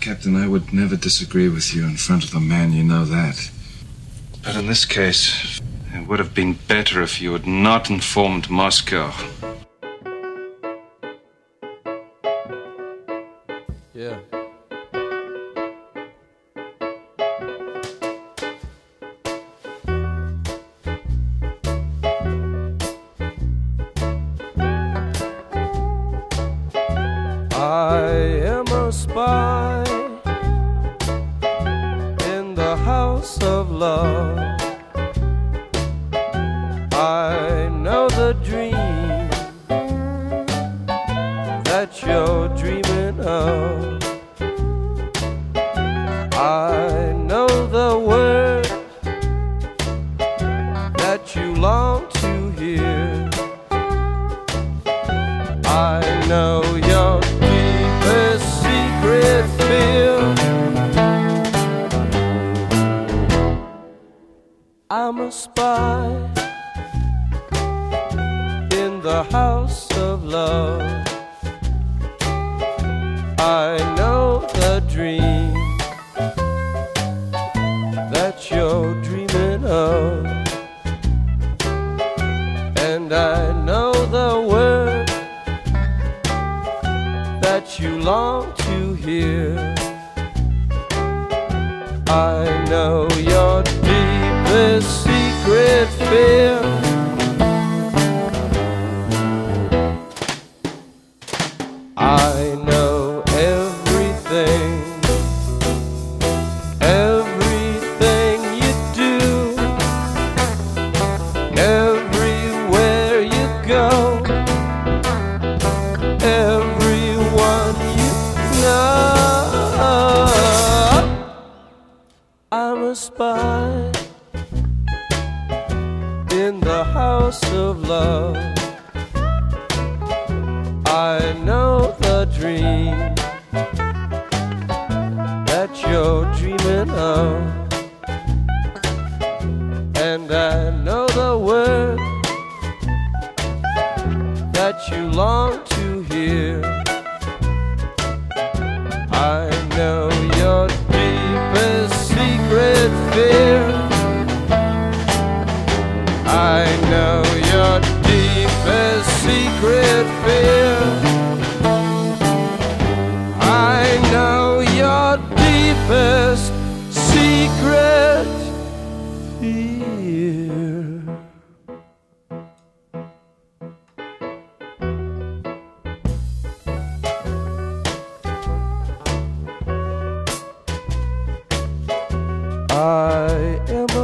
Captain, I would never disagree with you in front of the man, you know that. But in this case, it would have been better if you had not informed Moscow.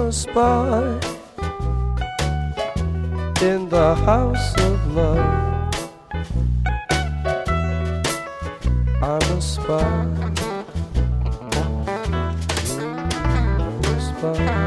a spy in the house of love. I'm a spy. I'm a spy.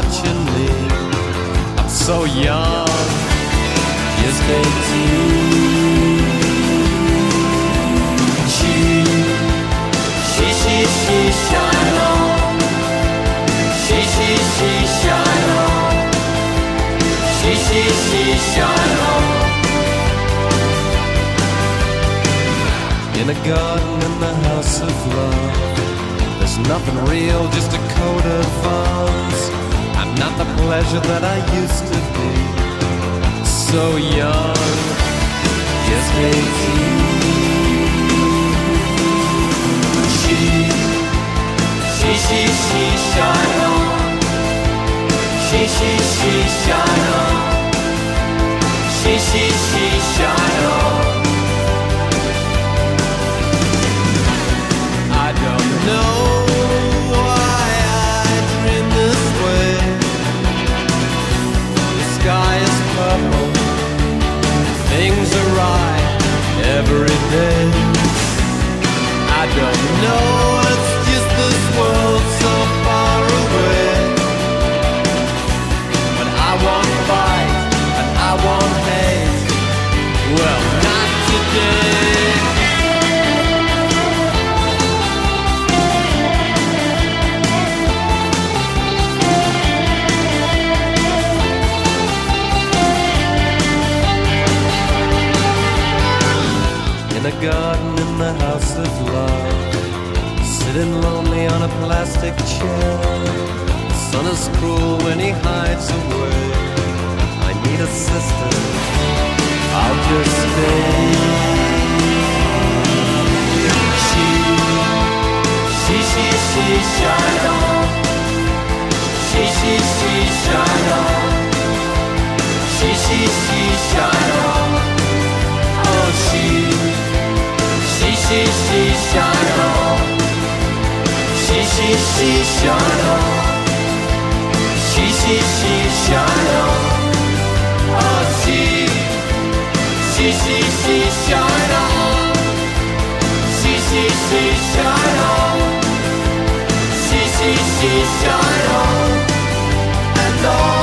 Watching me? I'm so young, just 18. She, she, she, she, shine on. She, she, she, shine on. She, she, she, shine on. In a garden in the house of love. There's nothing real, just a coat of arms. Not the pleasure that I used to be. So young, just 18. She, she, she, she, shine on. She, she, she, shine on. She, she, she, shine on. Every day. I don't know, it's just this world so far away. But I want fight and I want hate. Well, not today. A garden in the house of love, sitting lonely on a plastic chair. The sun is cruel when he hides away. I need a sister. I'll just stay. She, she, she, she, shine on. She, she, she, shine on. She, she, she, shine on. She, she, shine on. She, she, she, shine on. She, she, she, shine on. Oh, she, she, she, she, shine on. She, she, she, shine on. She, she, she, shine on. And on,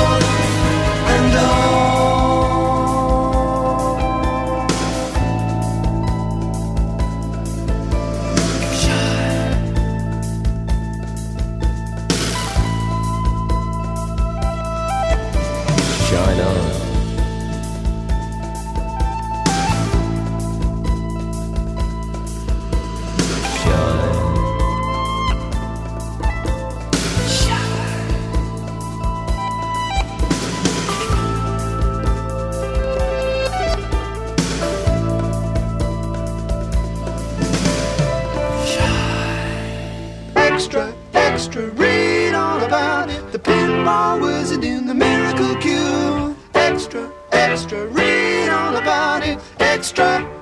extra, read all about it. The pinball wizard in the miracle cure. Extra, extra, read all about it. Extra.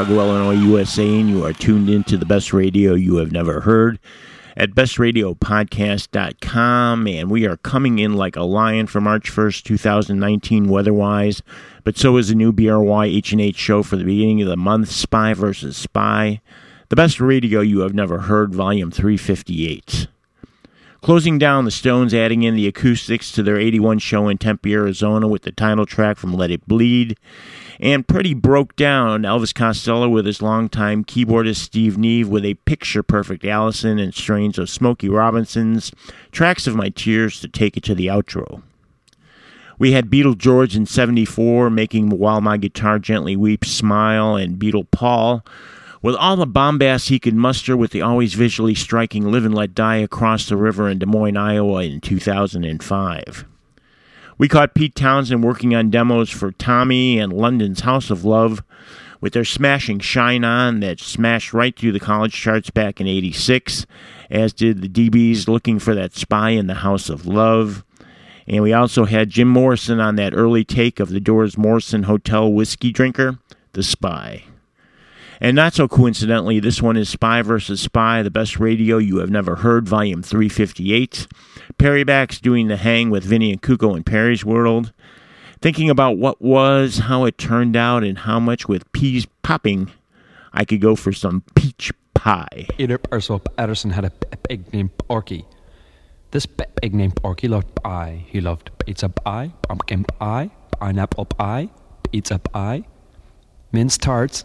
Chicago, Illinois, USA, and you are tuned into the best radio you have never heard at bestradiopodcast.com. And we are coming in like a lion for March 1st, 2019, weather-wise. But so is the new BRY H&H show for the beginning of the month, Spy versus Spy. The best radio you have never heard, volume 358. Closing down, the Stones adding in the acoustics to their 81 show in Tempe, Arizona with the title track from Let It Bleed. And pretty broke down Elvis Costello with his longtime keyboardist Steve Nieve with a picture perfect Allison and strains of Smokey Robinson's Tracks of My Tears to take it to the outro. We had Beatle George in 74 making While My Guitar Gently Weeps Smile and Beatle Paul with all the bombast he could muster with the always visually striking Live and Let Die across the river in Des Moines, Iowa in 2005. We caught Pete Townshend working on demos for Tommy and London's House of Love with their smashing Shine On that smashed right through the college charts back in 86, as did the dB's looking for that spy in the House of Love. And we also had Jim Morrison on that early take of the Doors Morrison Hotel whiskey drinker, The Spy. And not so coincidentally, this one is Spy vs. Spy, the best radio you have never heard, volume 358. Perry Bax doing the hang with Vinny and Kuko in Perry's World. Thinking about what was, how it turned out, and how much with peas popping I could go for some peach pie. Peter Percival Patterson had a pig named Porky. This pig named Porky loved pie. He loved pizza pie, pumpkin pie, pineapple pie, pizza pie, mince tarts,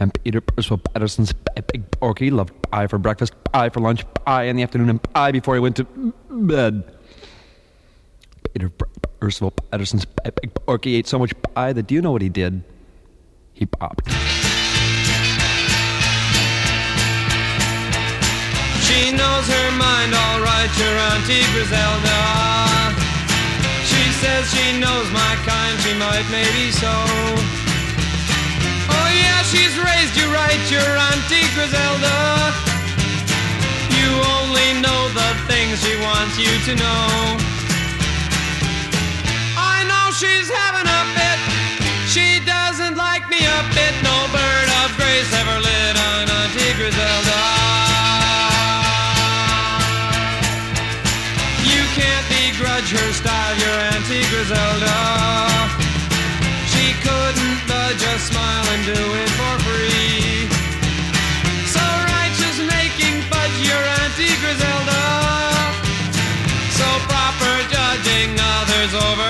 and Peter Percival Patterson's big Porky loved pie for breakfast, pie for lunch, pie in the afternoon, and pie before he went to bed. Peter Percival Patterson's big Porky ate so much pie that do you know what he did? He popped. She knows her mind all right, your Auntie Grizelda. She says she knows my kind, she might maybe so. She's raised you right, your Auntie Grizelda. You only know the things she wants you to know. I know she's having a fit. She doesn't like me a bit. No bird of grace ever lit on Auntie Grizelda. You can't begrudge her style, your Auntie Grizelda. She couldn't budge a smile and do it others over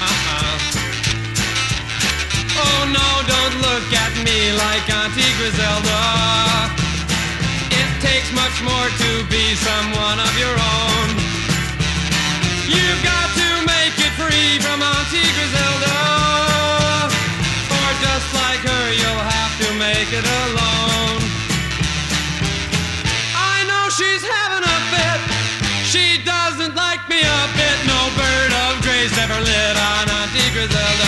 Uh-huh. Oh no, don't look at me like Auntie Grizelda. It takes much more to be someone of your own. You've got to make it free from Auntie grace lit on Auntie Grizelda. Auntie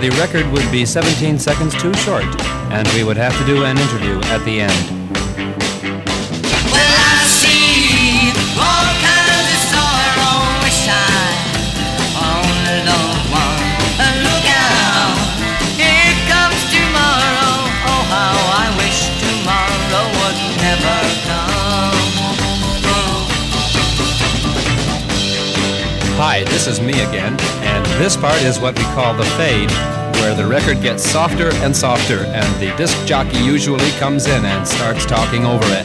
the record would be 17 seconds too short, and we would have to do an interview at the end. Well, I see all kinds of sorrow. Wish I only loved one. Look out, here comes tomorrow. Oh, how I wish tomorrow would never come. Hi, this is me again, this part is what we call the fade, where the record gets softer and softer, and the disc jockey usually comes in and starts talking over it.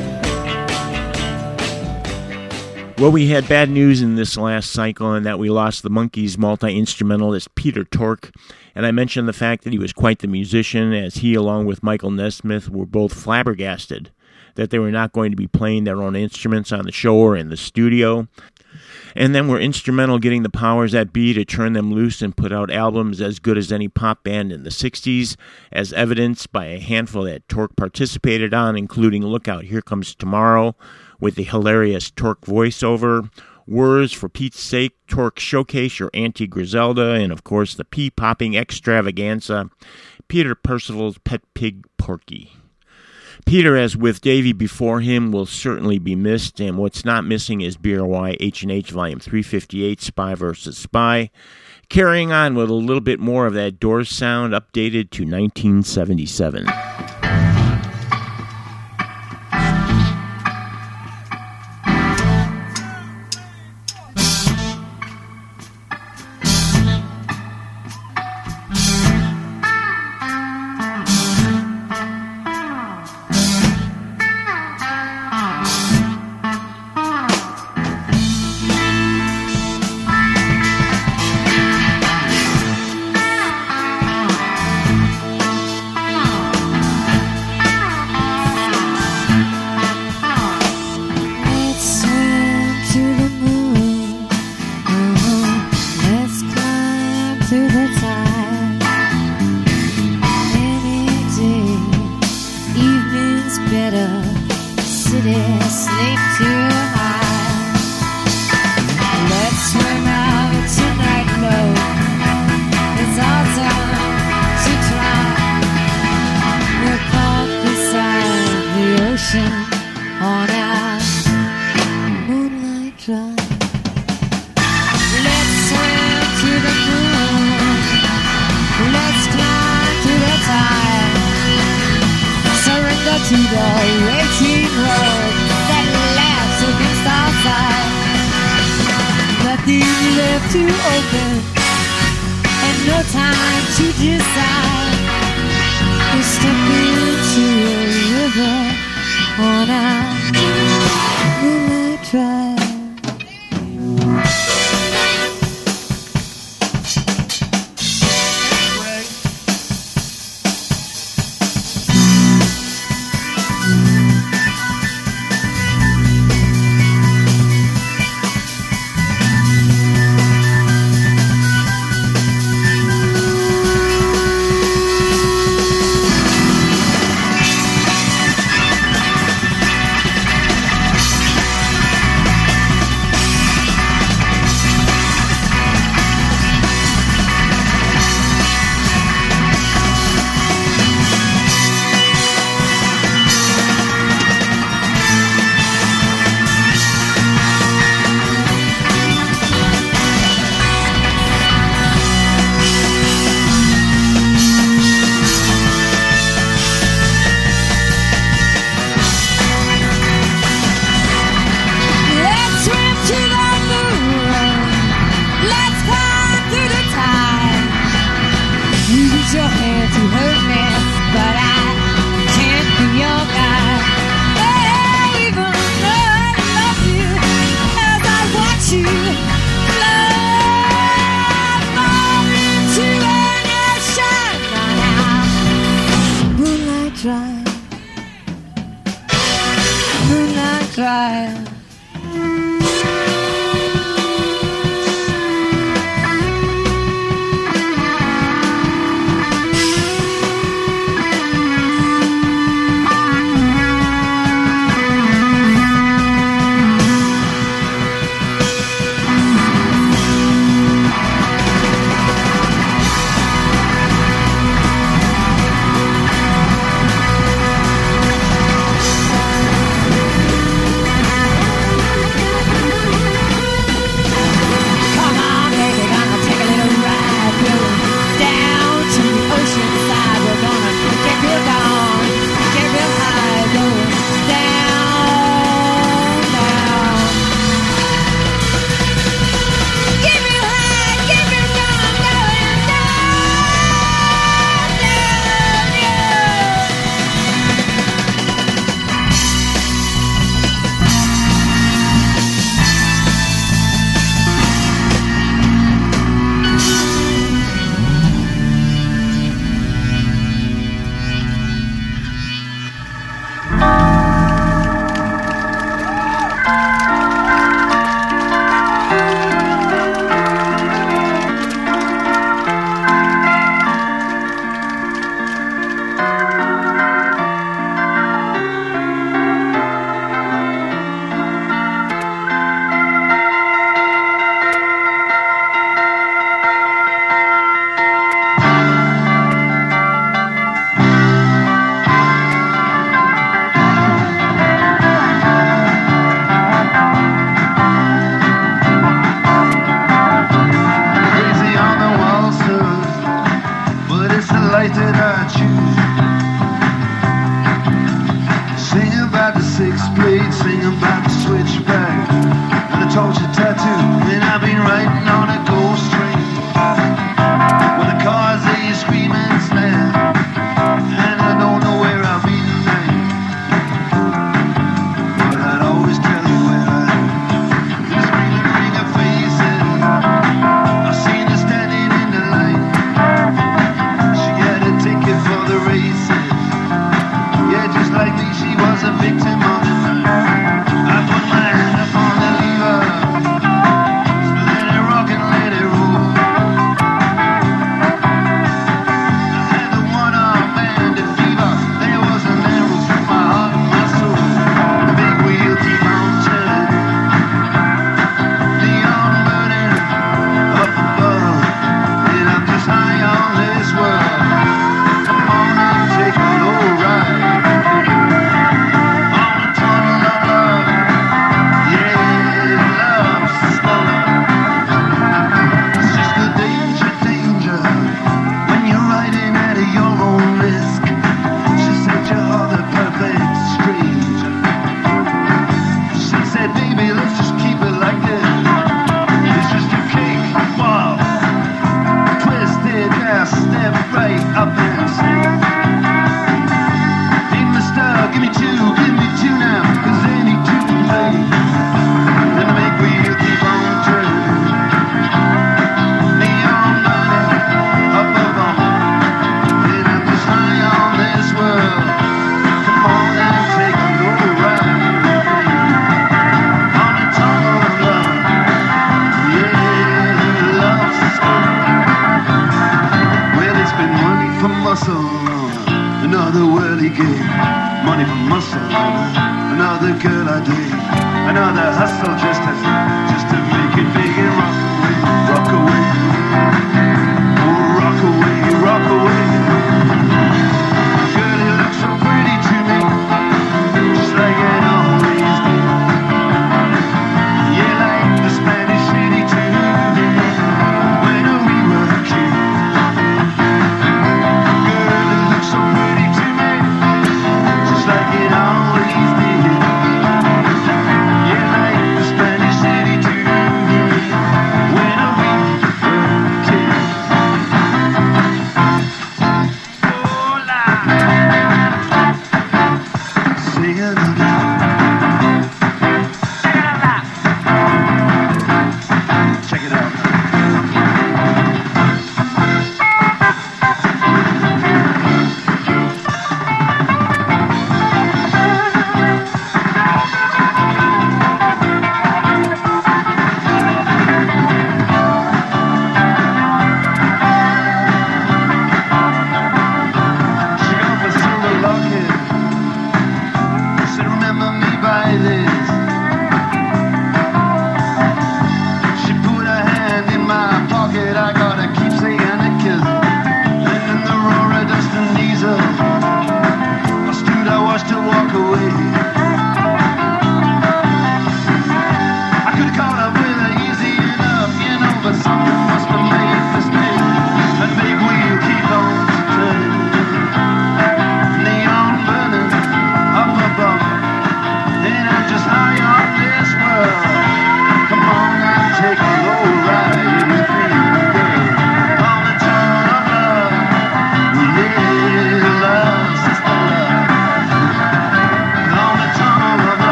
Well, we had bad news in this last cycle, and that we lost the Monkees multi instrumentalist Peter Tork. And I mentioned the fact that he was quite the musician, as he, along with Michael Nesmith, were both flabbergasted that they were not going to be playing their own instruments on the show or in the studio. And then were instrumental getting the powers that be to turn them loose and put out albums as good as any pop band in the 60s, as evidenced by a handful that Tork participated on, including Lookout, Here Comes Tomorrow, with the hilarious Tork voiceover, Words for Pete's Sake, Tork Showcase Your Auntie Grizelda, and of course the pea popping extravaganza, Peter Percival's Pet Pig Porky. Peter, as with Davy before him, will certainly be missed, and what's not missing is BRY H&H Volume 358, Spy versus Spy, carrying on with a little bit more of that Doors sound updated to 1977.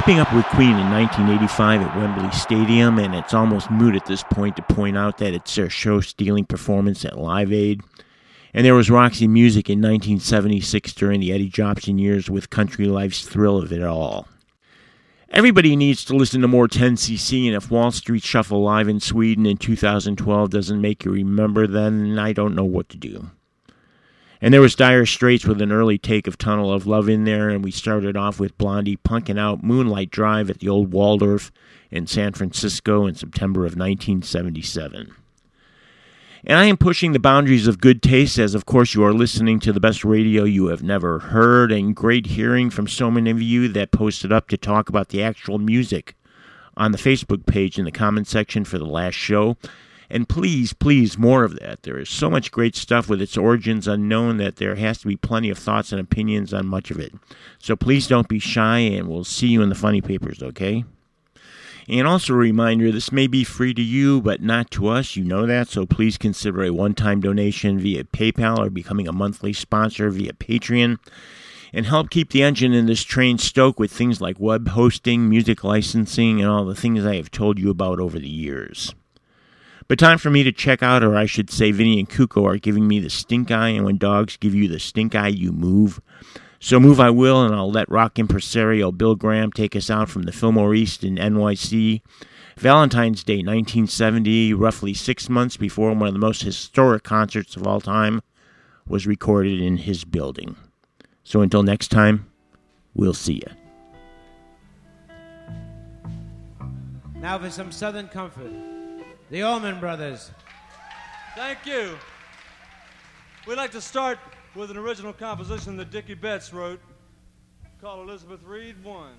Wrapping up with Queen in 1985 at Wembley Stadium, and it's almost moot at this point to point out that it's their show stealing performance at Live Aid. And there was Roxy Music in 1976 during the Eddie Jobson years with Country Life's Thrill of It All. Everybody needs to listen to more 10cc, and if Wall Street Shuffle live in Sweden in 2012 doesn't make you remember, then I don't know what to do. And there was Dire Straits with an early take of Tunnel of Love in there, and we started off with Blondie punking out Moonlight Drive at the old Waldorf in San Francisco in September of 1977. And I am pushing the boundaries of good taste as, of course, you are listening to the best radio you have never heard, and great hearing from so many of you that posted up to talk about the actual music on the Facebook page in the comment section for the last show. And please, please, more of that. There is so much great stuff with its origins unknown that there has to be plenty of thoughts and opinions on much of it. So please don't be shy, and we'll see you in the funny papers, okay? And also a reminder this may be free to you, but not to us. You know that. So please consider a one time donation via PayPal or becoming a monthly sponsor via Patreon. And help keep the engine in this train stoked with things like web hosting, music licensing, and all the things I have told you about over the years. But time for me to check out, or I should say, Vinny and Kuko are giving me the stink eye, and when dogs give you the stink eye, you move. So move I will, and I'll let rock impresario Bill Graham take us out from the Fillmore East in NYC. Valentine's Day 1970, roughly six months before one of the most historic concerts of all time was recorded in his building. So until next time, we'll see you. Now for some Southern comfort the Allman Brothers. Thank you. We'd like to start with an original composition that Dickey Betts wrote called Elizabeth Reed One.